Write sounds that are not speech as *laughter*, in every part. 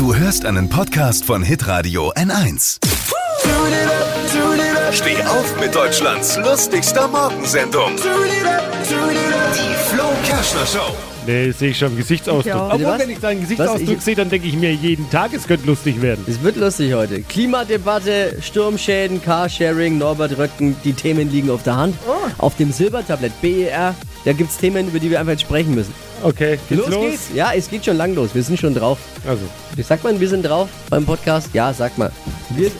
Du hörst einen Podcast von Hitradio N1. Steh auf mit Deutschlands lustigster Morgensendung. Die Flo Kerschner Show. Nee, das sehe ich schon im Gesichtsausdruck. Ich auch. Obwohl, Was? wenn ich deinen Was? Gesichtsausdruck Ich- sehe, dann denke ich mir jeden Tag, es könnte lustig werden. Es wird lustig heute. Klimadebatte, Sturmschäden, Carsharing, Norbert Röttgen, die Themen liegen auf der Hand. Auf dem Silbertablett BER, da gibt es Themen, über die wir einfach jetzt sprechen müssen. Okay, geht's los, los? geht's? Ja, es geht schon lang los. Wir sind schon drauf. Also, sagt man, wir sind drauf beim Podcast? Ja, sag mal. Wir,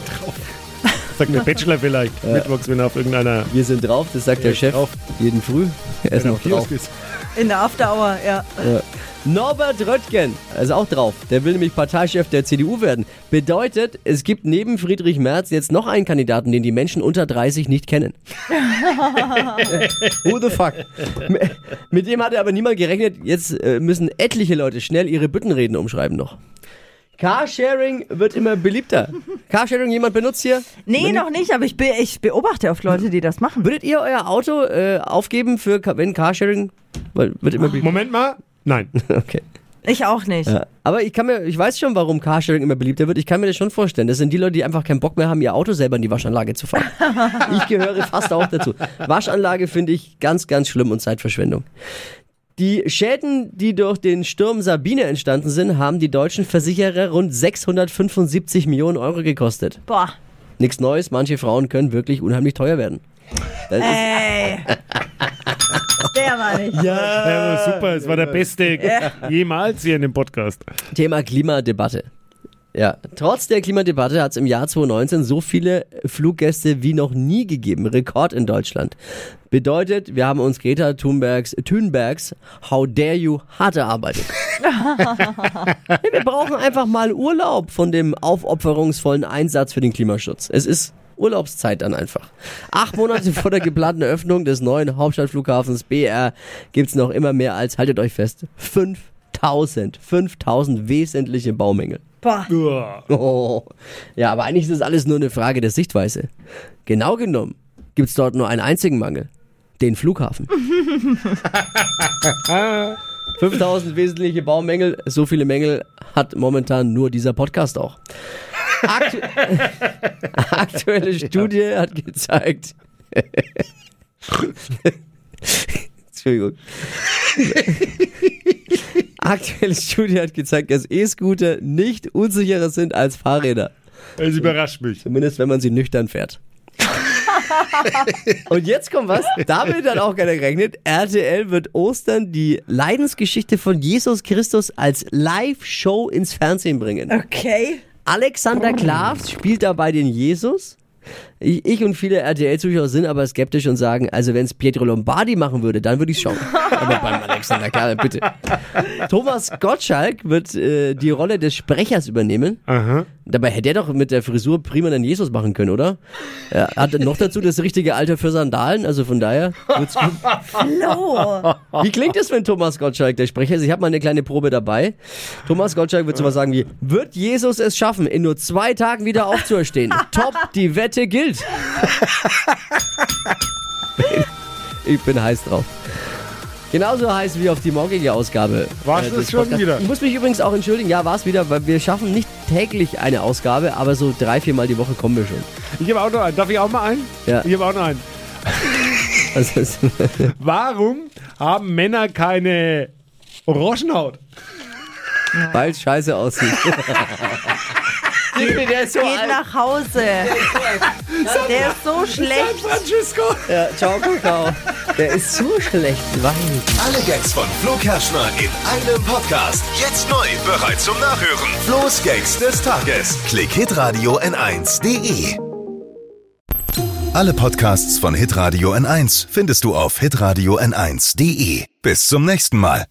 sag der Bachelor vielleicht. Mittwochs, wenn er auf irgendeiner wir sind drauf, das sagt der Chef drauf. jeden Früh. Er ist noch drauf. ist. In der After Hour, ja. Ja. Norbert Röttgen, er ist auch drauf. Der will nämlich Parteichef der CDU werden. Bedeutet, es gibt neben Friedrich Merz jetzt noch einen Kandidaten, den die Menschen unter 30 nicht kennen. *laughs* Who the fuck? Mit dem hatte aber niemand gerechnet. Jetzt äh, müssen etliche Leute schnell ihre Büttenreden umschreiben noch. Carsharing wird immer beliebter. Carsharing jemand benutzt hier? Nee, noch nicht, aber ich, be ich beobachte oft Leute, die das machen. Würdet ihr euer Auto äh, aufgeben für wenn Carsharing weil, wird immer beliebter? Moment mal. Nein. *laughs* Okay. Ich auch nicht. Ja. Aber ich kann mir, ich weiß schon, warum Carsharing immer beliebter wird. Ich kann mir das schon vorstellen. Das sind die Leute, die einfach keinen Bock mehr haben, ihr Auto selber in die Waschanlage zu fahren. *laughs* ich gehöre fast auch dazu. Waschanlage finde ich ganz, ganz schlimm und Zeitverschwendung. Die Schäden, die durch den Sturm Sabine entstanden sind, haben die deutschen Versicherer rund 675 Millionen Euro gekostet. Boah. Nichts Neues, manche Frauen können wirklich unheimlich teuer werden. Das ist, Ey. *laughs* Der war nicht. Ja, super, es war der beste *laughs* jemals hier in dem Podcast. Thema Klimadebatte. Ja, trotz der Klimadebatte hat es im Jahr 2019 so viele Fluggäste wie noch nie gegeben. Rekord in Deutschland. Bedeutet, wir haben uns Greta Thunbergs, Thunbergs How Dare You hart erarbeitet. *laughs* Wir brauchen einfach mal Urlaub von dem aufopferungsvollen Einsatz für den Klimaschutz. Es ist Urlaubszeit dann einfach. Acht Monate *laughs* vor der geplanten Eröffnung des neuen Hauptstadtflughafens BR gibt's noch immer mehr als, haltet euch fest, 5000, 5000 wesentliche Baumängel. Boah. Oh. Ja, aber eigentlich ist es alles nur eine Frage der Sichtweise. Genau genommen gibt's dort nur einen einzigen Mangel. Den Flughafen. *laughs* 5000 wesentliche Baumängel, so viele Mängel hat momentan nur dieser Podcast auch. Aktu *laughs* Aktuelle Studie hat gezeigt. *laughs* Entschuldigung. Aktuelle Studie hat gezeigt, dass E-Scooter nicht unsicherer sind als Fahrräder. Es überrascht mich. Zumindest wenn man sie nüchtern fährt. *laughs* Und jetzt kommt was, damit hat auch keiner gerechnet. RTL wird Ostern die Leidensgeschichte von Jesus Christus als Live-Show ins Fernsehen bringen. Okay. Alexander Klavs spielt dabei den Jesus. Ich, ich und viele RTL-Zuschauer sind aber skeptisch und sagen, also wenn es Pietro Lombardi machen würde, dann würde ich schauen. aber beim Alexander Klav, bitte. *laughs* Thomas Gottschalk wird äh, die Rolle des Sprechers übernehmen. Aha. Dabei hätte er doch mit der Frisur prima den Jesus machen können, oder? Er hat noch dazu das richtige Alter für Sandalen, also von daher wird's gut. Flo. Wie klingt es, wenn Thomas Gottschalk der Sprecher ist? Ich habe mal eine kleine Probe dabei. Thomas Gottschalk wird sowas sagen wie, wird Jesus es schaffen, in nur zwei Tagen wieder aufzuerstehen? Top, die Wette gilt. ich bin heiß drauf. Genauso heiß wie auf die morgige Ausgabe. Äh, das des schon Podcasts. wieder? Ich muss mich übrigens auch entschuldigen, ja, war es wieder, weil wir schaffen nicht täglich eine Ausgabe, aber so drei, viermal die Woche kommen wir schon. Ich habe auch noch einen. Darf ich auch mal einen? Ja. Ich habe auch noch einen. *laughs* Es- *laughs* Warum haben Männer keine Orangenhaut? weil es scheiße aussieht. *laughs* der ist so Geht nach Hause. Der ist so schlecht. Francisco. Ja, ciao, Kakao. Der ist so schlecht. Wein. Alle Gags von Flo Kerschner in einem Podcast. Jetzt neu, bereit zum Nachhören. Flo's Gags des Tages. Klick Hitradio N1.de. Alle Podcasts von Hitradio N1 findest du auf hitradio N1.de. Bis zum nächsten Mal.